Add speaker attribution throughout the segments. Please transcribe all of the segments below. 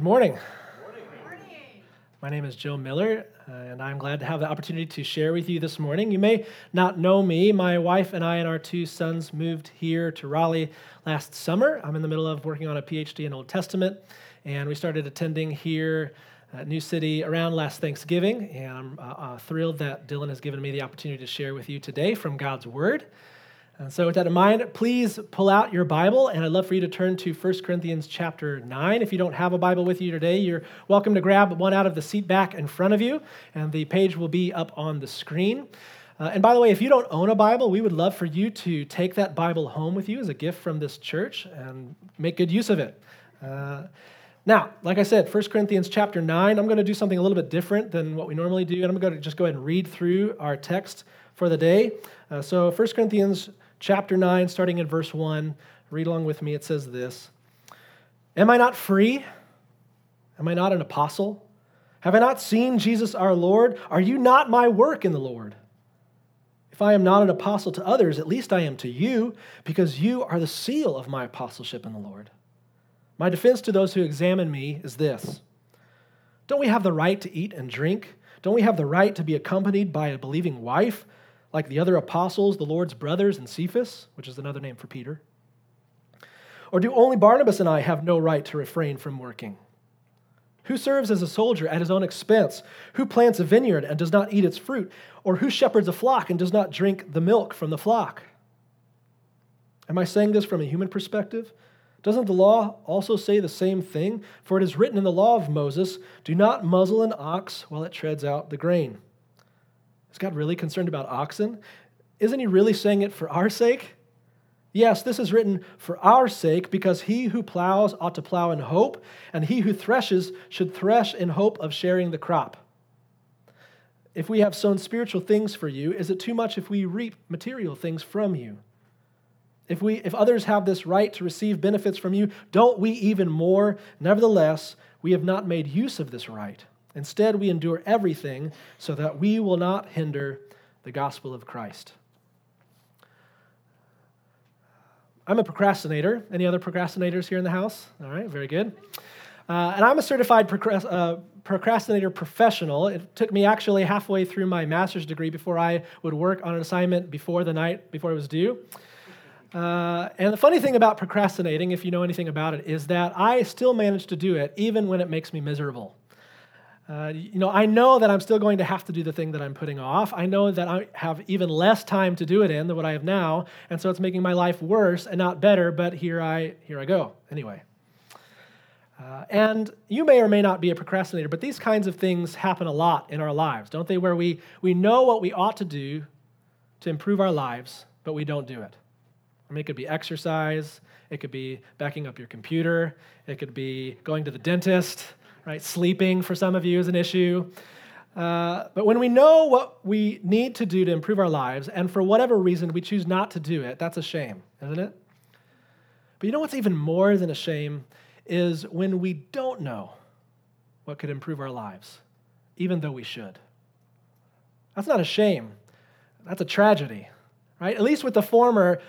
Speaker 1: Good morning. My name is Joe Miller, uh, and I'm glad to have the opportunity to share with you this morning. You may not know me. My wife and I and our two sons moved here to Raleigh last summer. I'm in the middle of working on a PhD in Old Testament, and we started attending here at New City around last Thanksgiving. And I'm uh, uh, thrilled that Dylan has given me the opportunity to share with you today from God's Word. And so, with that in mind, please pull out your Bible, and I'd love for you to turn to 1 Corinthians chapter 9. If you don't have a Bible with you today, you're welcome to grab one out of the seat back in front of you, and the page will be up on the screen. Uh, and by the way, if you don't own a Bible, we would love for you to take that Bible home with you as a gift from this church and make good use of it. Uh, now, like I said, 1 Corinthians chapter 9, I'm going to do something a little bit different than what we normally do, and I'm going to just go ahead and read through our text for the day. Uh, so, 1 Corinthians chapter 9, starting in verse 1. Read along with me. It says this Am I not free? Am I not an apostle? Have I not seen Jesus our Lord? Are you not my work in the Lord? If I am not an apostle to others, at least I am to you, because you are the seal of my apostleship in the Lord. My defense to those who examine me is this Don't we have the right to eat and drink? Don't we have the right to be accompanied by a believing wife? Like the other apostles, the Lord's brothers, and Cephas, which is another name for Peter? Or do only Barnabas and I have no right to refrain from working? Who serves as a soldier at his own expense? Who plants a vineyard and does not eat its fruit? Or who shepherds a flock and does not drink the milk from the flock? Am I saying this from a human perspective? Doesn't the law also say the same thing? For it is written in the law of Moses do not muzzle an ox while it treads out the grain. Is God really concerned about oxen? Isn't he really saying it for our sake? Yes, this is written for our sake, because he who plows ought to plow in hope, and he who threshes should thresh in hope of sharing the crop. If we have sown spiritual things for you, is it too much if we reap material things from you? If, we, if others have this right to receive benefits from you, don't we even more? Nevertheless, we have not made use of this right. Instead, we endure everything so that we will not hinder the gospel of Christ. I'm a procrastinator. Any other procrastinators here in the house? All right, very good. Uh, and I'm a certified procrast- uh, procrastinator professional. It took me actually halfway through my master's degree before I would work on an assignment before the night before it was due. Uh, and the funny thing about procrastinating, if you know anything about it, is that I still manage to do it even when it makes me miserable. Uh, you know, I know that I'm still going to have to do the thing that I'm putting off. I know that I have even less time to do it in than what I have now, and so it's making my life worse and not better. But here I here I go anyway. Uh, and you may or may not be a procrastinator, but these kinds of things happen a lot in our lives, don't they? Where we we know what we ought to do to improve our lives, but we don't do it. I mean, it could be exercise. It could be backing up your computer. It could be going to the dentist right? Sleeping for some of you is an issue. Uh, but when we know what we need to do to improve our lives, and for whatever reason we choose not to do it, that's a shame, isn't it? But you know what's even more than a shame is when we don't know what could improve our lives, even though we should. That's not a shame, that's a tragedy, right? At least with the former,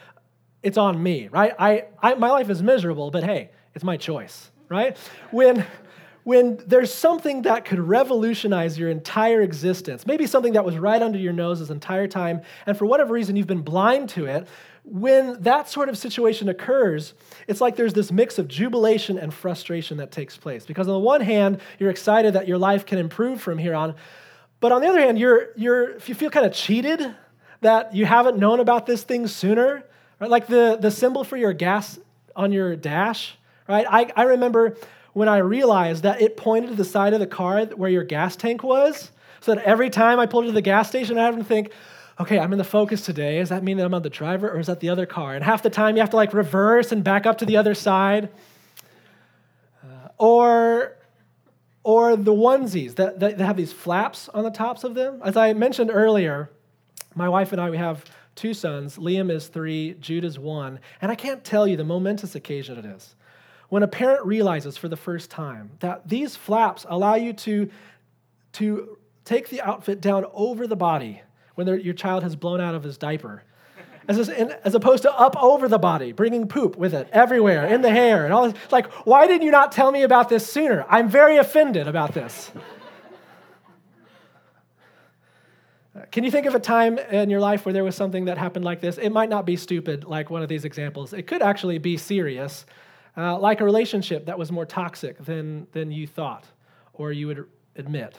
Speaker 1: it's on me, right? I, I, my life is miserable, but hey, it's my choice, right? When when there's something that could revolutionize your entire existence, maybe something that was right under your nose this entire time, and for whatever reason you've been blind to it, when that sort of situation occurs, it's like there's this mix of jubilation and frustration that takes place. Because on the one hand, you're excited that your life can improve from here on, but on the other hand, you're, you're, you feel kind of cheated that you haven't known about this thing sooner, right? Like the, the symbol for your gas on your dash, right? I, I remember when I realized that it pointed to the side of the car where your gas tank was. So that every time I pulled to the gas station, I have to think, okay, I'm in the focus today. Does that mean that I'm on the driver or is that the other car? And half the time you have to like reverse and back up to the other side. Uh, or, or the onesies that, that have these flaps on the tops of them. As I mentioned earlier, my wife and I, we have two sons. Liam is three, Jude is one. And I can't tell you the momentous occasion it is when a parent realizes for the first time that these flaps allow you to, to take the outfit down over the body when your child has blown out of his diaper, as, as opposed to up over the body, bringing poop with it everywhere, in the hair, and all this. Like, why did you not tell me about this sooner? I'm very offended about this. Can you think of a time in your life where there was something that happened like this? It might not be stupid, like one of these examples. It could actually be serious, uh, like a relationship that was more toxic than, than you thought or you would admit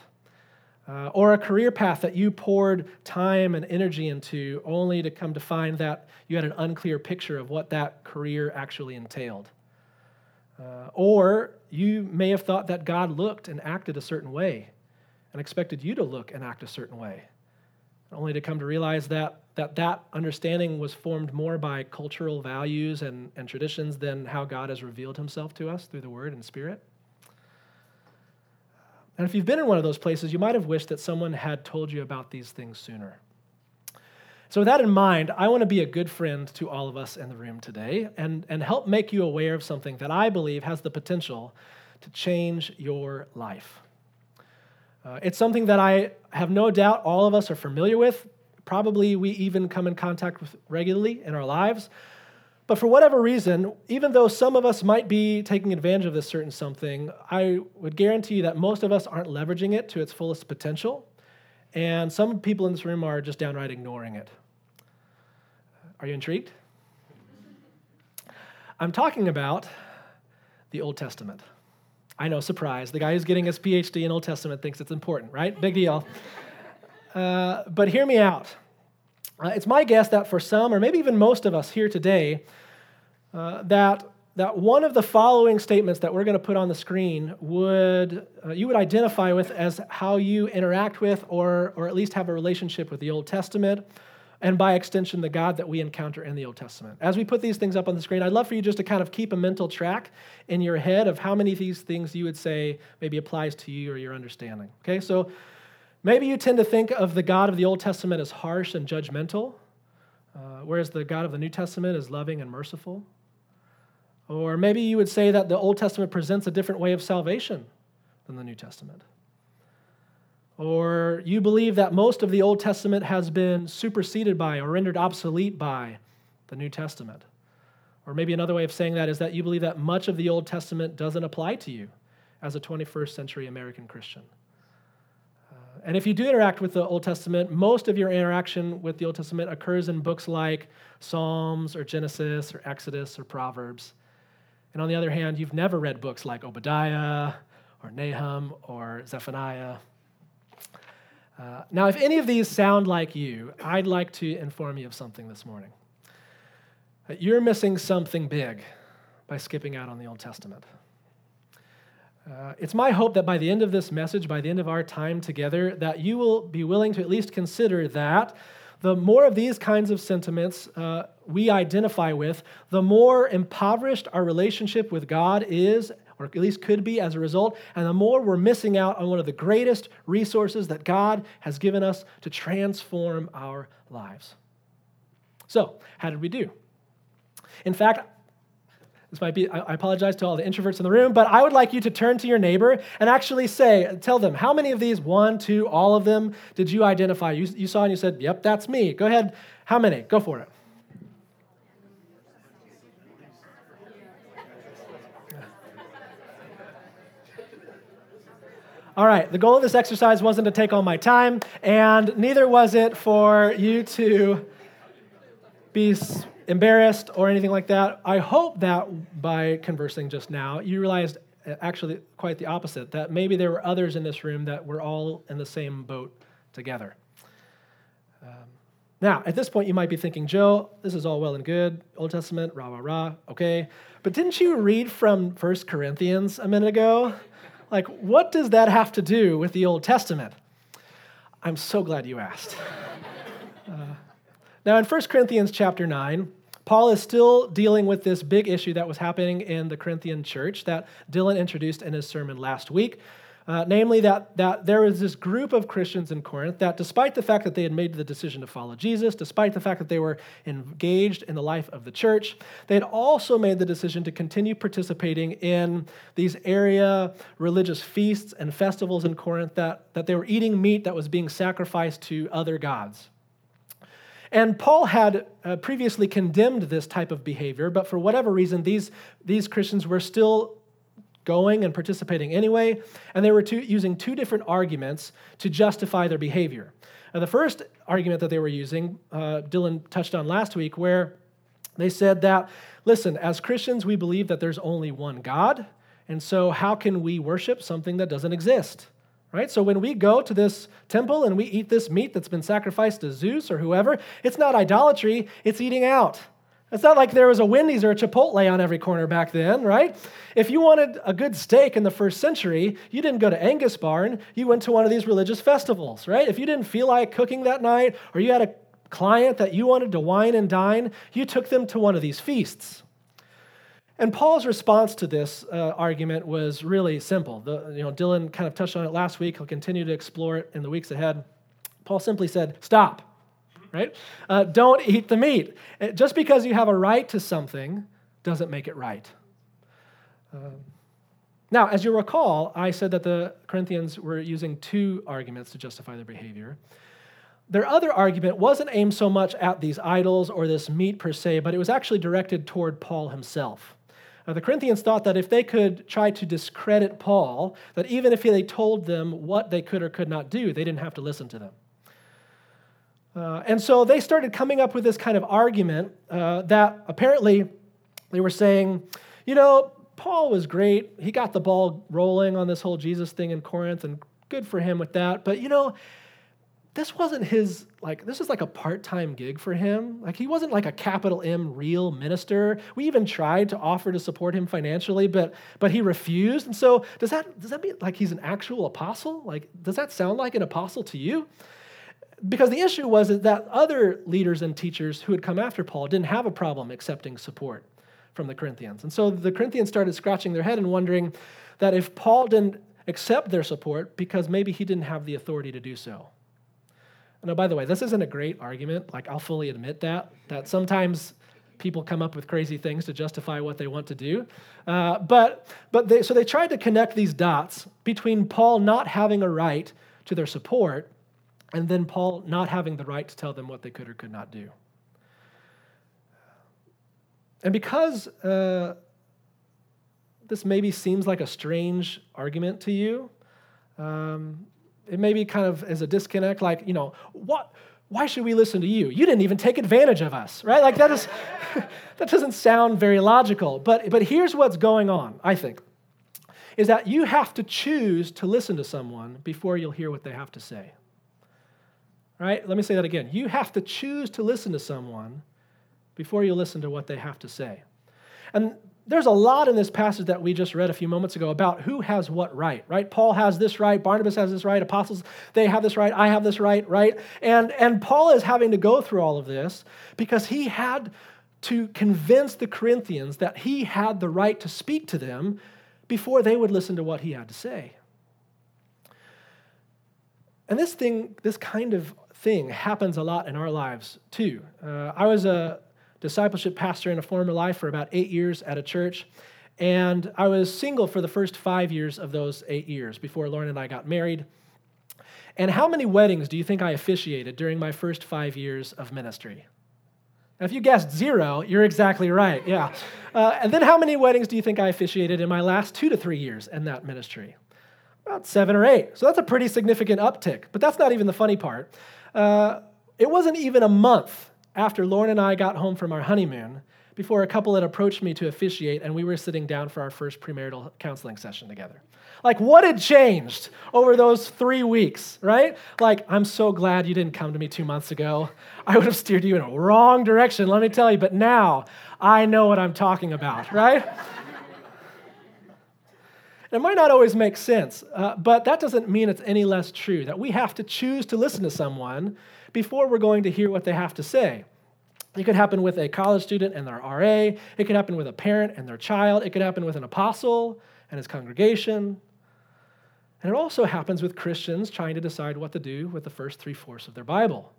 Speaker 1: uh, or a career path that you poured time and energy into only to come to find that you had an unclear picture of what that career actually entailed. Uh, or you may have thought that God looked and acted a certain way and expected you to look and act a certain way, only to come to realize that that, that understanding was formed more by cultural values and, and traditions than how God has revealed himself to us through the Word and Spirit. And if you've been in one of those places, you might have wished that someone had told you about these things sooner. So, with that in mind, I want to be a good friend to all of us in the room today and, and help make you aware of something that I believe has the potential to change your life. Uh, it's something that I have no doubt all of us are familiar with. Probably we even come in contact with regularly in our lives. But for whatever reason, even though some of us might be taking advantage of this certain something, I would guarantee you that most of us aren't leveraging it to its fullest potential. And some people in this room are just downright ignoring it. Are you intrigued? I'm talking about the Old Testament. I know, surprise. The guy who's getting his PhD in Old Testament thinks it's important, right? Big deal. Uh, but hear me out. Uh, it's my guess that for some, or maybe even most of us here today, uh, that, that one of the following statements that we're going to put on the screen would uh, you would identify with as how you interact with or, or at least have a relationship with the Old Testament and by extension the God that we encounter in the Old Testament. As we put these things up on the screen, I'd love for you just to kind of keep a mental track in your head of how many of these things you would say maybe applies to you or your understanding. Okay, so Maybe you tend to think of the God of the Old Testament as harsh and judgmental, uh, whereas the God of the New Testament is loving and merciful. Or maybe you would say that the Old Testament presents a different way of salvation than the New Testament. Or you believe that most of the Old Testament has been superseded by or rendered obsolete by the New Testament. Or maybe another way of saying that is that you believe that much of the Old Testament doesn't apply to you as a 21st century American Christian. And if you do interact with the Old Testament, most of your interaction with the Old Testament occurs in books like Psalms or Genesis or Exodus or Proverbs. And on the other hand, you've never read books like Obadiah or Nahum or Zephaniah. Uh, now, if any of these sound like you, I'd like to inform you of something this morning. You're missing something big by skipping out on the Old Testament. Uh, it's my hope that by the end of this message, by the end of our time together, that you will be willing to at least consider that the more of these kinds of sentiments uh, we identify with, the more impoverished our relationship with God is, or at least could be as a result, and the more we're missing out on one of the greatest resources that God has given us to transform our lives. So, how did we do? In fact, this might be, I apologize to all the introverts in the room, but I would like you to turn to your neighbor and actually say, tell them, how many of these, one, two, all of them, did you identify? You, you saw and you said, yep, that's me. Go ahead. How many? Go for it. All right, the goal of this exercise wasn't to take all my time, and neither was it for you to be embarrassed or anything like that. I hope that by conversing just now, you realized uh, actually quite the opposite that maybe there were others in this room that were all in the same boat together. Um, now, at this point, you might be thinking, Joe, this is all well and good, Old Testament, rah, rah, rah, okay. But didn't you read from First Corinthians a minute ago? Like, what does that have to do with the Old Testament? I'm so glad you asked. Uh, now, in 1 Corinthians chapter 9, Paul is still dealing with this big issue that was happening in the Corinthian church that Dylan introduced in his sermon last week. Uh, namely, that, that there was this group of Christians in Corinth that, despite the fact that they had made the decision to follow Jesus, despite the fact that they were engaged in the life of the church, they had also made the decision to continue participating in these area religious feasts and festivals in Corinth, that, that they were eating meat that was being sacrificed to other gods. And Paul had uh, previously condemned this type of behavior, but for whatever reason, these, these Christians were still going and participating anyway, and they were two, using two different arguments to justify their behavior. Now, the first argument that they were using, uh, Dylan touched on last week, where they said that, listen, as Christians, we believe that there's only one God, and so how can we worship something that doesn't exist? Right? So when we go to this temple and we eat this meat that's been sacrificed to Zeus or whoever, it's not idolatry, it's eating out. It's not like there was a Wendy's or a Chipotle on every corner back then, right? If you wanted a good steak in the first century, you didn't go to Angus Barn, you went to one of these religious festivals, right? If you didn't feel like cooking that night or you had a client that you wanted to wine and dine, you took them to one of these feasts. And Paul's response to this uh, argument was really simple. The, you know, Dylan kind of touched on it last week. He'll continue to explore it in the weeks ahead. Paul simply said, Stop right? Uh, don't eat the meat. Uh, just because you have a right to something doesn't make it right. Um, now, as you recall, I said that the Corinthians were using two arguments to justify their behavior. Their other argument wasn't aimed so much at these idols or this meat per se, but it was actually directed toward Paul himself. Uh, the Corinthians thought that if they could try to discredit Paul, that even if they told them what they could or could not do, they didn't have to listen to them. Uh, and so they started coming up with this kind of argument uh, that apparently they were saying, you know, Paul was great. He got the ball rolling on this whole Jesus thing in Corinth, and good for him with that. But, you know, this wasn't his, like, this is like a part time gig for him. Like, he wasn't like a capital M real minister. We even tried to offer to support him financially, but, but he refused. And so, does that, does that mean like he's an actual apostle? Like, does that sound like an apostle to you? because the issue was that other leaders and teachers who had come after Paul didn't have a problem accepting support from the Corinthians. And so the Corinthians started scratching their head and wondering that if Paul didn't accept their support because maybe he didn't have the authority to do so. Oh, by the way, this isn't a great argument. Like, I'll fully admit that, that sometimes people come up with crazy things to justify what they want to do. Uh, but but they, so they tried to connect these dots between Paul not having a right to their support and then Paul not having the right to tell them what they could or could not do. And because uh, this maybe seems like a strange argument to you, um, it may be kind of as a disconnect, like, you know, what? Why should we listen to you? You didn't even take advantage of us, right? Like that is that doesn't sound very logical. But but here's what's going on, I think, is that you have to choose to listen to someone before you'll hear what they have to say right? Let me say that again. You have to choose to listen to someone before you listen to what they have to say. And there's a lot in this passage that we just read a few moments ago about who has what right, right? Paul has this right, Barnabas has this right, apostles, they have this right, I have this right, right? And, and Paul is having to go through all of this because he had to convince the Corinthians that he had the right to speak to them before they would listen to what he had to say. And this thing, this kind of thing happens a lot in our lives too. Uh, I was a discipleship pastor in a former life for about eight years at a church, and I was single for the first five years of those eight years before Lauren and I got married. And how many weddings do you think I officiated during my first five years of ministry? Now, if you guessed zero, you're exactly right. Yeah. Uh, and then how many weddings do you think I officiated in my last two to three years in that ministry? About seven or eight. So that's a pretty significant uptick. But that's not even the funny part. Uh, it wasn't even a month after Lauren and I got home from our honeymoon before a couple had approached me to officiate and we were sitting down for our first premarital counseling session together. Like, what had changed over those three weeks, right? Like, I'm so glad you didn't come to me two months ago. I would have steered you in a wrong direction, let me tell you, but now I know what I'm talking about, right? It might not always make sense, uh, but that doesn't mean it's any less true that we have to choose to listen to someone before we're going to hear what they have to say. It could happen with a college student and their RA. It could happen with a parent and their child. It could happen with an apostle and his congregation. And it also happens with Christians trying to decide what to do with the first three fourths of their Bible.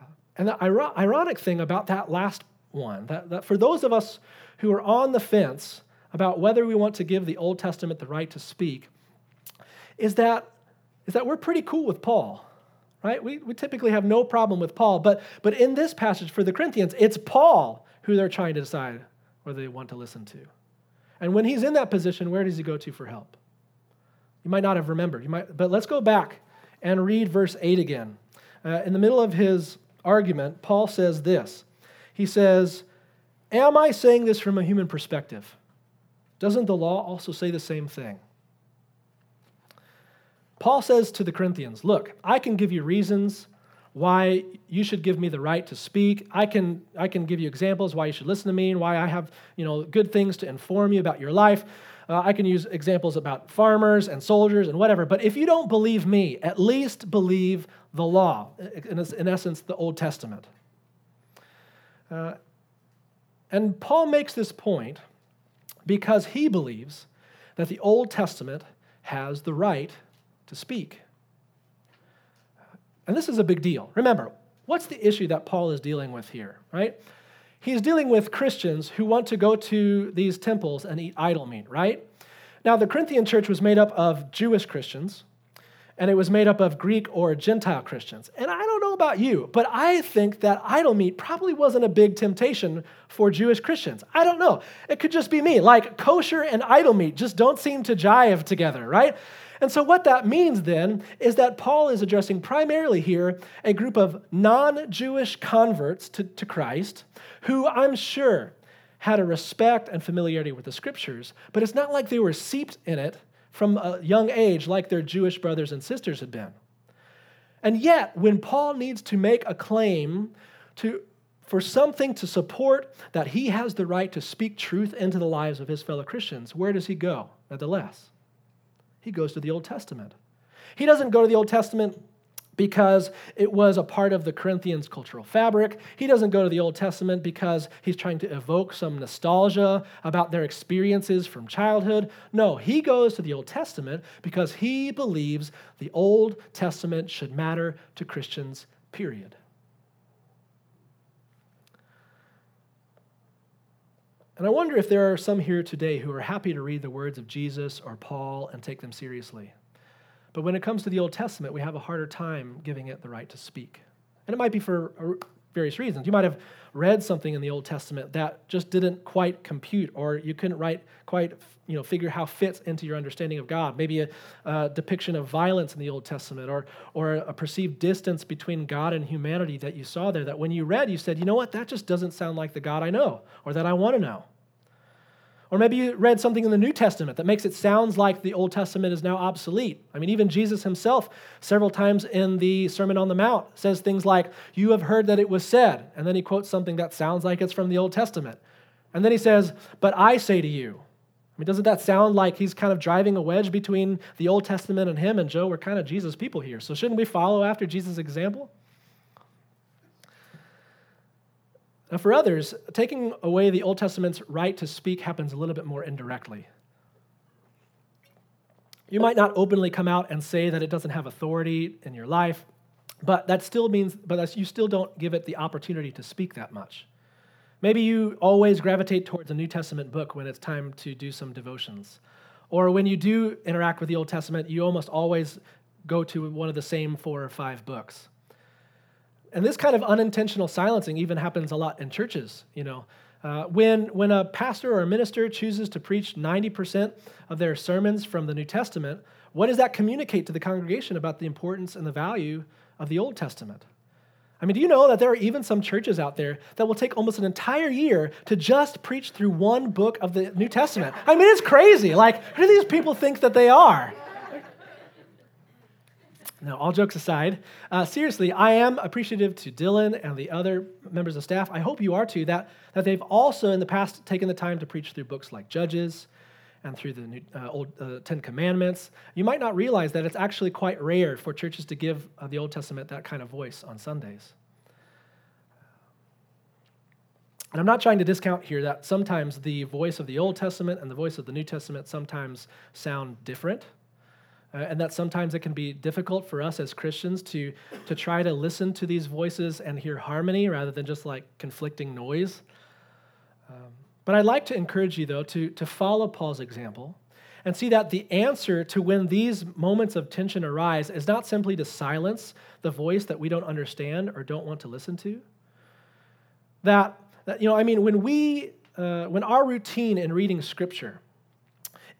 Speaker 1: Uh, and the ironic thing about that last one, that, that for those of us who are on the fence about whether we want to give the Old Testament the right to speak is that, is that we're pretty cool with Paul, right? We, we typically have no problem with Paul, but, but in this passage for the Corinthians, it's Paul who they're trying to decide whether they want to listen to. And when he's in that position, where does he go to for help? You might not have remembered. You might, but let's go back and read verse 8 again. Uh, in the middle of his argument, Paul says this. He says, Am I saying this from a human perspective? Doesn't the law also say the same thing? Paul says to the Corinthians, Look, I can give you reasons why you should give me the right to speak. I can, I can give you examples why you should listen to me and why I have you know, good things to inform you about your life. Uh, I can use examples about farmers and soldiers and whatever. But if you don't believe me, at least believe the law, in, in essence, the Old Testament. Uh, and Paul makes this point because he believes that the Old Testament has the right to speak. And this is a big deal. Remember, what's the issue that Paul is dealing with here, right? He's dealing with Christians who want to go to these temples and eat idol meat, right? Now, the Corinthian church was made up of Jewish Christians, and it was made up of Greek or Gentile Christians. And I don't know about you, but I think that idol meat probably wasn't a big temptation for Jewish Christians. I don't know. It could just be me. Like kosher and idol meat just don't seem to jive together, right? And so, what that means then is that Paul is addressing primarily here a group of non Jewish converts to, to Christ who I'm sure had a respect and familiarity with the scriptures, but it's not like they were seeped in it from a young age like their Jewish brothers and sisters had been. And yet, when Paul needs to make a claim to, for something to support that he has the right to speak truth into the lives of his fellow Christians, where does he go, nonetheless? He goes to the Old Testament. He doesn't go to the Old Testament because it was a part of the Corinthians' cultural fabric. He doesn't go to the Old Testament because he's trying to evoke some nostalgia about their experiences from childhood. No, he goes to the Old Testament because he believes the Old Testament should matter to Christians, period. And I wonder if there are some here today who are happy to read the words of Jesus or Paul and take them seriously. But when it comes to the Old Testament, we have a harder time giving it the right to speak. And it might be for uh, various reasons. You might have read something in the Old Testament that just didn't quite compute, or you couldn't write quite, you know, figure how fits into your understanding of God. Maybe a, a depiction of violence in the Old Testament, or or a perceived distance between God and humanity that you saw there. That when you read, you said, you know what, that just doesn't sound like the God I know, or that I want to know. Or maybe you read something in the New Testament that makes it sound like the Old Testament is now obsolete. I mean, even Jesus himself, several times in the Sermon on the Mount, says things like, You have heard that it was said. And then he quotes something that sounds like it's from the Old Testament. And then he says, But I say to you. I mean, doesn't that sound like he's kind of driving a wedge between the Old Testament and him? And Joe, we're kind of Jesus people here. So shouldn't we follow after Jesus' example? Now, for others, taking away the Old Testament's right to speak happens a little bit more indirectly. You might not openly come out and say that it doesn't have authority in your life, but that still means, but you still don't give it the opportunity to speak that much. Maybe you always gravitate towards a New Testament book when it's time to do some devotions. Or when you do interact with the Old Testament, you almost always go to one of the same four or five books. And this kind of unintentional silencing even happens a lot in churches, you know. Uh, when, when a pastor or a minister chooses to preach 90% of their sermons from the New Testament, what does that communicate to the congregation about the importance and the value of the Old Testament? I mean, do you know that there are even some churches out there that will take almost an entire year to just preach through one book of the New Testament? I mean, it's crazy. Like, who do these people think that they are? Now, all jokes aside, uh, seriously, I am appreciative to Dylan and the other members of staff. I hope you are too, that, that they've also in the past taken the time to preach through books like Judges and through the New, uh, Old uh, Ten Commandments. You might not realize that it's actually quite rare for churches to give uh, the Old Testament that kind of voice on Sundays. And I'm not trying to discount here that sometimes the voice of the Old Testament and the voice of the New Testament sometimes sound different. Uh, and that sometimes it can be difficult for us as Christians to, to try to listen to these voices and hear harmony rather than just like conflicting noise. Um, but I'd like to encourage you, though, to, to follow Paul's example and see that the answer to when these moments of tension arise is not simply to silence the voice that we don't understand or don't want to listen to. That, that you know, I mean, when we, uh, when our routine in reading scripture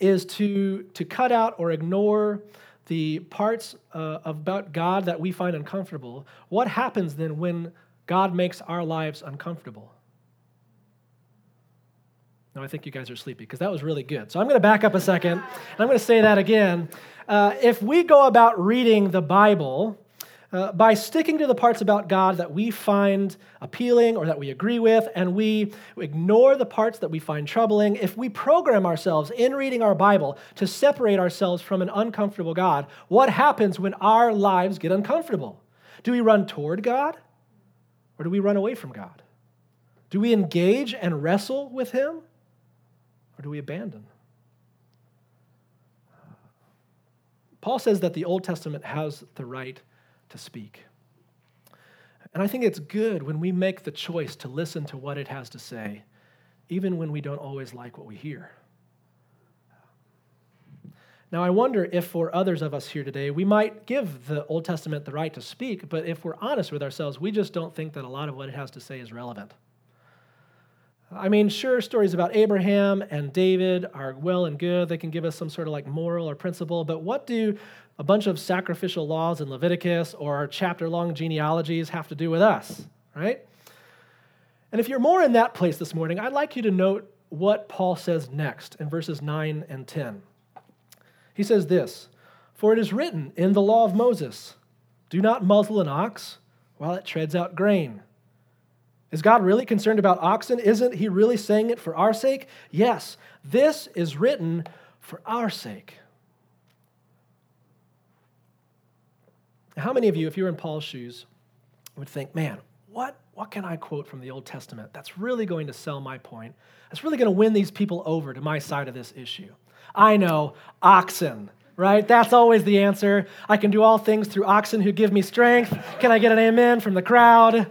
Speaker 1: is to, to cut out or ignore the parts uh, about God that we find uncomfortable, what happens then when God makes our lives uncomfortable? No, I think you guys are sleepy because that was really good. So I'm going to back up a second and I'm going to say that again. Uh, if we go about reading the Bible uh, by sticking to the parts about God that we find appealing or that we agree with, and we ignore the parts that we find troubling, if we program ourselves in reading our Bible to separate ourselves from an uncomfortable God, what happens when our lives get uncomfortable? Do we run toward God or do we run away from God? Do we engage and wrestle with Him? or do we abandon? Paul says that the Old Testament has the right to speak. And I think it's good when we make the choice to listen to what it has to say, even when we don't always like what we hear. Now, I wonder if for others of us here today, we might give the Old Testament the right to speak, but if we're honest with ourselves, we just don't think that a lot of what it has to say is relevant. I mean, sure, stories about Abraham and David are well and good. They can give us some sort of like moral or principle, but what do a bunch of sacrificial laws in Leviticus or chapter long genealogies have to do with us, right? And if you're more in that place this morning, I'd like you to note what Paul says next in verses 9 and 10. He says this For it is written in the law of Moses, do not muzzle an ox while it treads out grain is God really concerned about oxen? Isn't he really saying it for our sake? Yes, this is written for our sake. How many of you, if you were in Paul's shoes, would think, man, what, what can I quote from the Old Testament that's really going to sell my point? That's really going to win these people over to my side of this issue? I know, oxen, right? That's always the answer. I can do all things through oxen who give me strength. Can I get an amen from the crowd?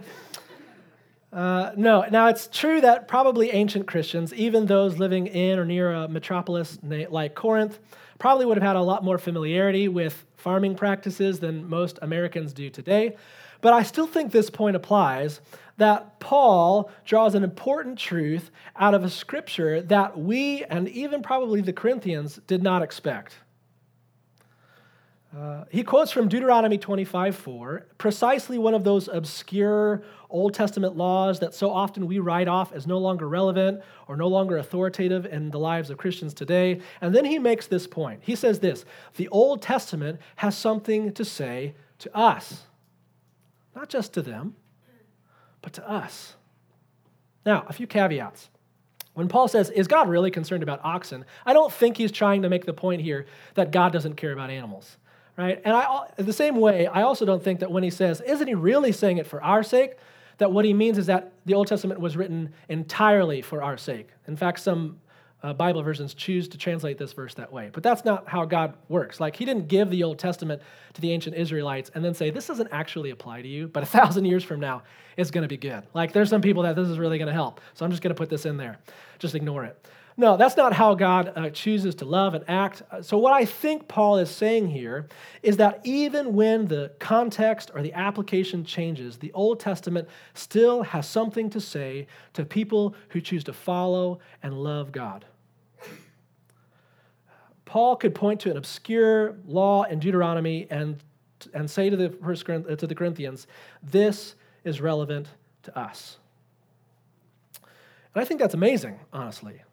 Speaker 1: Uh, no, now it's true that probably ancient Christians, even those living in or near a metropolis like Corinth, probably would have had a lot more familiarity with farming practices than most Americans do today. But I still think this point applies that Paul draws an important truth out of a scripture that we and even probably the Corinthians did not expect. Uh, he quotes from Deuteronomy 25 4, precisely one of those obscure Old Testament laws that so often we write off as no longer relevant or no longer authoritative in the lives of Christians today. And then he makes this point. He says this the Old Testament has something to say to us, not just to them, but to us. Now, a few caveats. When Paul says, Is God really concerned about oxen? I don't think he's trying to make the point here that God doesn't care about animals right? And I, the same way, I also don't think that when he says, isn't he really saying it for our sake? That what he means is that the Old Testament was written entirely for our sake. In fact, some uh, Bible versions choose to translate this verse that way. But that's not how God works. Like, he didn't give the Old Testament to the ancient Israelites and then say, this doesn't actually apply to you, but a thousand years from now, it's going to be good. Like, there's some people that this is really going to help. So I'm just going to put this in there. Just ignore it. No, that's not how God uh, chooses to love and act. Uh, so, what I think Paul is saying here is that even when the context or the application changes, the Old Testament still has something to say to people who choose to follow and love God. Paul could point to an obscure law in Deuteronomy and, and say to the, first, uh, to the Corinthians, this is relevant to us. And I think that's amazing, honestly.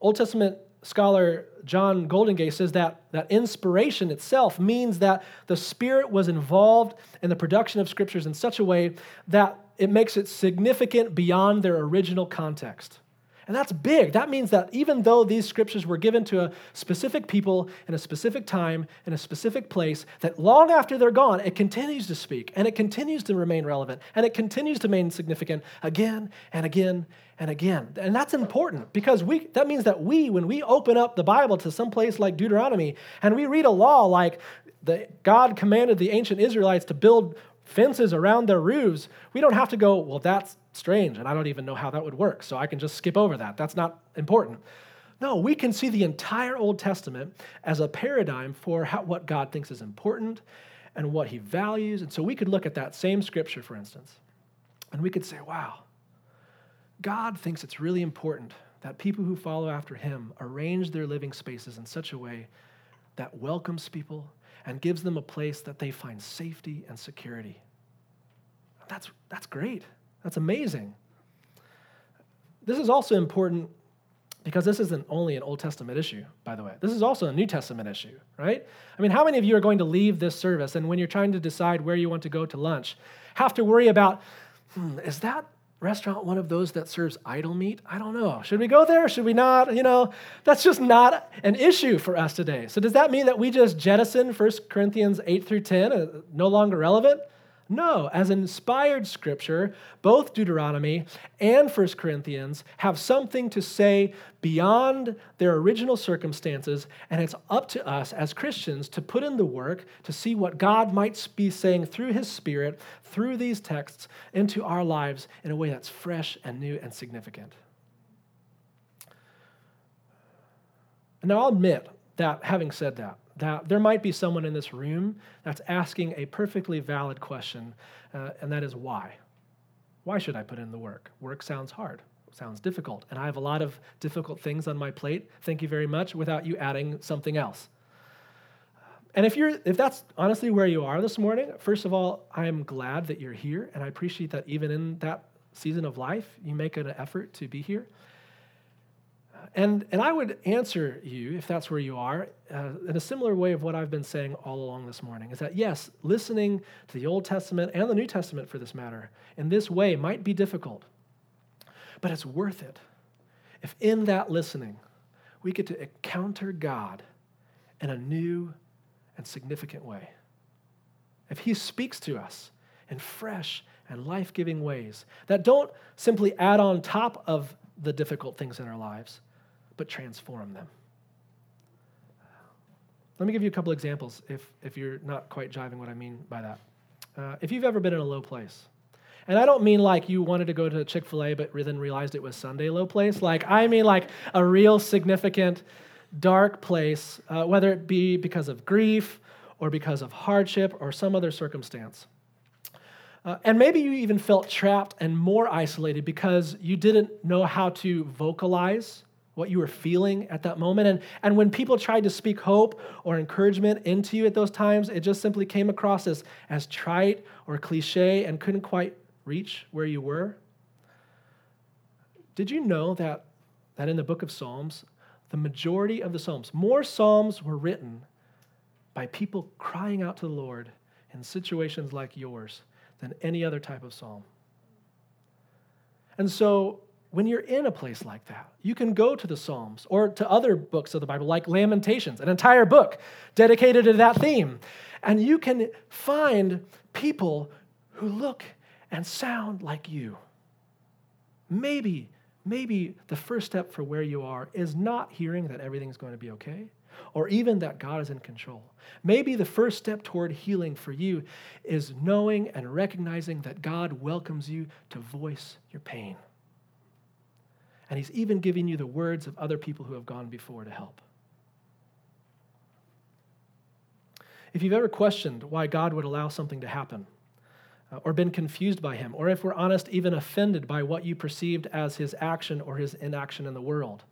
Speaker 1: Old Testament scholar John Goldingay says that, that inspiration itself means that the Spirit was involved in the production of scriptures in such a way that it makes it significant beyond their original context. And that's big. That means that even though these scriptures were given to a specific people in a specific time, in a specific place, that long after they're gone, it continues to speak and it continues to remain relevant and it continues to remain significant again and again and again. And that's important because we, that means that we, when we open up the Bible to some place like Deuteronomy and we read a law like the, God commanded the ancient Israelites to build fences around their roofs, we don't have to go, well, that's strange, and I don't even know how that would work, so I can just skip over that. That's not important. No, we can see the entire Old Testament as a paradigm for how, what God thinks is important and what he values. And so we could look at that same scripture, for instance, and we could say, wow, God thinks it's really important that people who follow after him arrange their living spaces in such a way that welcomes people and gives them a place that they find safety and security. That's, that's great. That's amazing. This is also important because this isn't only an Old Testament issue, by the way. This is also a New Testament issue, right? I mean, how many of you are going to leave this service and when you're trying to decide where you want to go to lunch, have to worry about, hmm, is that restaurant one of those that serves idol meat? I don't know. Should we go there? Should we not? You know, that's just not an issue for us today. So does that mean that we just jettison 1 Corinthians 8 through 10, uh, no longer relevant? No, as inspired scripture, both Deuteronomy and 1 Corinthians have something to say beyond their original circumstances, and it's up to us as Christians to put in the work to see what God might be saying through His Spirit, through these texts, into our lives in a way that's fresh and new and significant. And now I'll admit that having said that, that there might be someone in this room that's asking a perfectly valid question, uh, and that is why? Why should I put in the work? Work sounds hard, sounds difficult, and I have a lot of difficult things on my plate. Thank you very much, without you adding something else. And if you're if that's honestly where you are this morning, first of all, I'm glad that you're here, and I appreciate that even in that season of life, you make an effort to be here. And, and I would answer you, if that's where you are, uh, in a similar way of what I've been saying all along this morning is that yes, listening to the Old Testament and the New Testament for this matter in this way might be difficult, but it's worth it. If in that listening we get to encounter God in a new and significant way, if He speaks to us in fresh and life giving ways that don't simply add on top of the difficult things in our lives but transform them. Let me give you a couple examples if, if you're not quite jiving what I mean by that. Uh, if you've ever been in a low place, and I don't mean like you wanted to go to Chick fil A but then realized it was Sunday low place. Like, I mean like a real significant dark place, uh, whether it be because of grief or because of hardship or some other circumstance. Uh, and maybe you even felt trapped and more isolated because you didn't know how to vocalize what you were feeling at that moment. And, and when people tried to speak hope or encouragement into you at those times, it just simply came across as, as trite or cliche and couldn't quite reach where you were. Did you know that, that in the book of Psalms, the majority of the Psalms, more Psalms were written by people crying out to the Lord in situations like yours than any other type of psalm? And so when you're in a place like that, you can go to the Psalms or to other books of the Bible, like Lamentations, an entire book dedicated to that theme. And you can find people who look and sound like you. Maybe, maybe the first step for where you are is not hearing that everything's going to be okay or even that God is in control. Maybe the first step toward healing for you is knowing and recognizing that God welcomes you to voice your pain. And he's even giving you the words of other people who have gone before to help. If you've ever questioned why God would allow something to happen, uh, or been confused by him, or if we're honest, even offended by what you perceived as his action or his inaction in the world,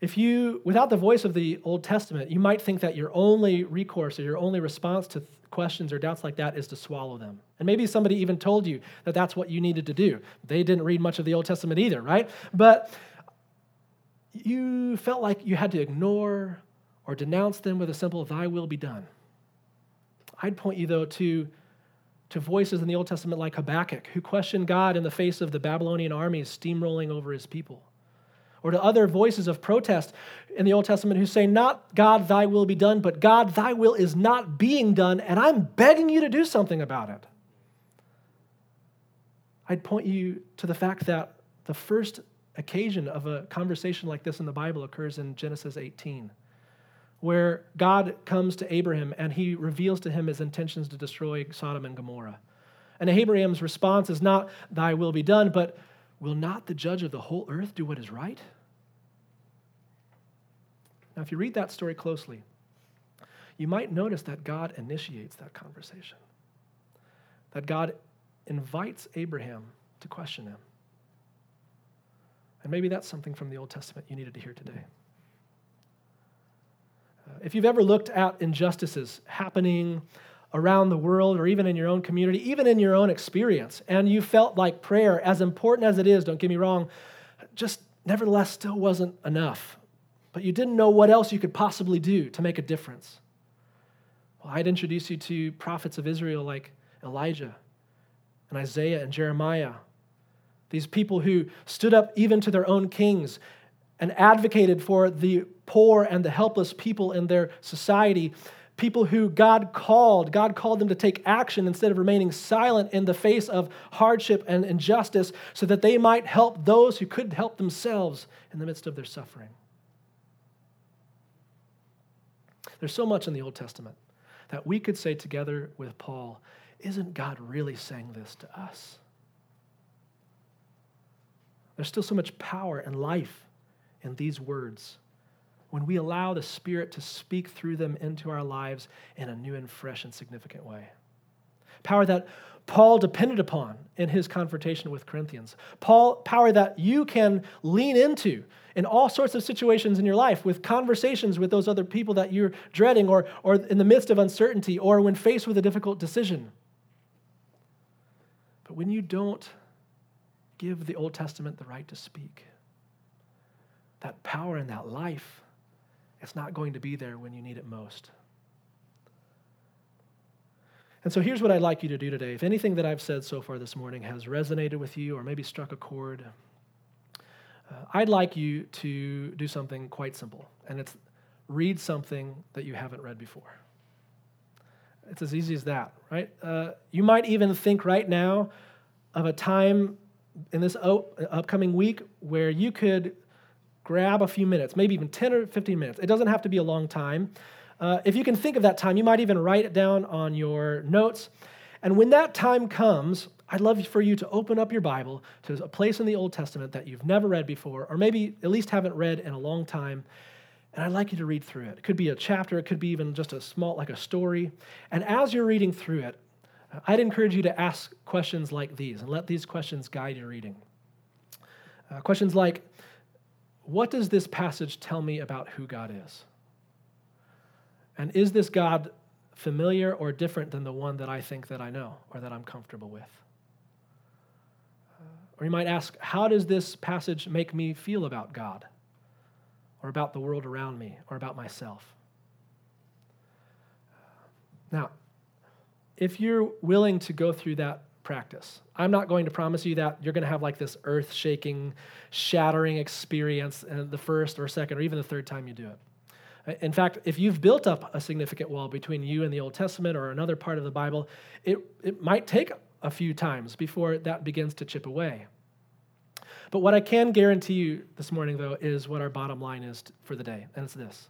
Speaker 1: if you, without the voice of the Old Testament, you might think that your only recourse or your only response to questions or doubts like that is to swallow them. And maybe somebody even told you that that's what you needed to do. They didn't read much of the Old Testament either, right? But you felt like you had to ignore or denounce them with a simple, Thy will be done. I'd point you, though, to, to voices in the Old Testament like Habakkuk, who questioned God in the face of the Babylonian armies steamrolling over his people or to other voices of protest in the Old Testament who say, Not God, thy will be done, but God, thy will is not being done, and I'm begging you to do something about it. I'd point you to the fact that the first occasion of a conversation like this in the Bible occurs in Genesis 18, where God comes to Abraham and he reveals to him his intentions to destroy Sodom and Gomorrah. And Abraham's response is not, Thy will be done, but Will not the judge of the whole earth do what is right? Now, if you read that story closely, you might notice that God initiates that conversation, that God invites Abraham to question him. And maybe that's something from the Old Testament you needed to hear today. Uh, if you've ever looked at injustices happening around the world or even in your own community, even in your own experience, and you felt like prayer, as important as it is, don't get me wrong, just nevertheless still wasn't enough. But you didn't know what else you could possibly do to make a difference. Well, I'd introduce you to prophets of Israel like Elijah and Isaiah and Jeremiah. These people who stood up even to their own kings and advocated for the poor and the helpless people in their society people who God called. God called them to take action instead of remaining silent in the face of hardship and injustice so that they might help those who couldn't help themselves in the midst of their suffering. There's so much in the Old Testament that we could say together with Paul isn't God really saying this to us? There's still so much power and life in these words when we allow the Spirit to speak through them into our lives in a new and fresh and significant way. Power that Paul depended upon in his confrontation with Corinthians. Paul, power that you can lean into in all sorts of situations in your life with conversations with those other people that you're dreading or, or in the midst of uncertainty or when faced with a difficult decision. But when you don't give the Old Testament the right to speak, that power and that life it's not going to be there when you need it most. And so here's what I'd like you to do today. If anything that I've said so far this morning has resonated with you or maybe struck a chord, uh, I'd like you to do something quite simple, and it's read something that you haven't read before. It's as easy as that, right? Uh, you might even think right now of a time in this upcoming week where you could grab a few minutes, maybe even 10 or 15 minutes. It doesn't have to be a long time. Uh, if you can think of that time, you might even write it down on your notes. And when that time comes, I'd love for you to open up your Bible to a place in the Old Testament that you've never read before, or maybe at least haven't read in a long time. And I'd like you to read through it. It could be a chapter, it could be even just a small, like a story. And as you're reading through it, I'd encourage you to ask questions like these and let these questions guide your reading. Uh, questions like, what does this passage tell me about who God is? And is this God familiar or different than the one that I think that I know or that I'm comfortable with? Or you might ask, how does this passage make me feel about God or about the world around me or about myself? Now, if you're willing to go through that practice. I'm not going to promise you that you're going to have like this earth shaking, shattering experience uh, the first or second or even the third time you do it. In fact, if you've built up a significant wall between you and the Old Testament or another part of the Bible, it, it might take a few times before that begins to chip away. But what I can guarantee you this morning, though, is what our bottom line is for the day, and it's this.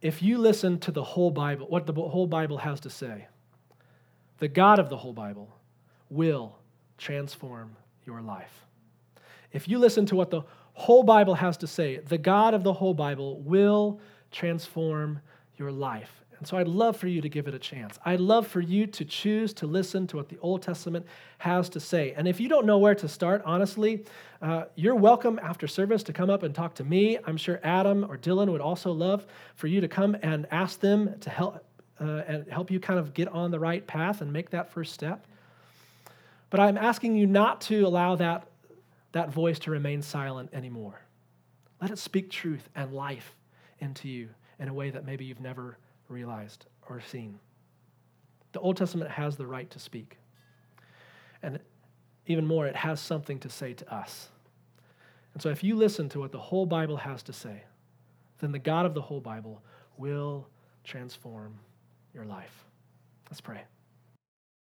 Speaker 1: If you listen to the whole Bible, what the whole Bible has to say, the God of the whole Bible, will transform your life. If you listen to what the whole Bible has to say, the God of the whole Bible will transform your life. And so I'd love for you to give it a chance. I'd love for you to choose to listen to what the Old Testament has to say. And if you don't know where to start, honestly, uh, you're welcome after service to come up and talk to me. I'm sure Adam or Dylan would also love for you to come and ask them to help uh, and help you kind of get on the right path and make that first step. But I'm asking you not to allow that, that voice to remain silent anymore. Let it speak truth and life into you in a way that maybe you've never realized or seen. The Old Testament has the right to speak. And even more, it has something to say to us. And so if you listen to what the whole Bible has to say, then the God of the whole Bible will transform your life. Let's pray.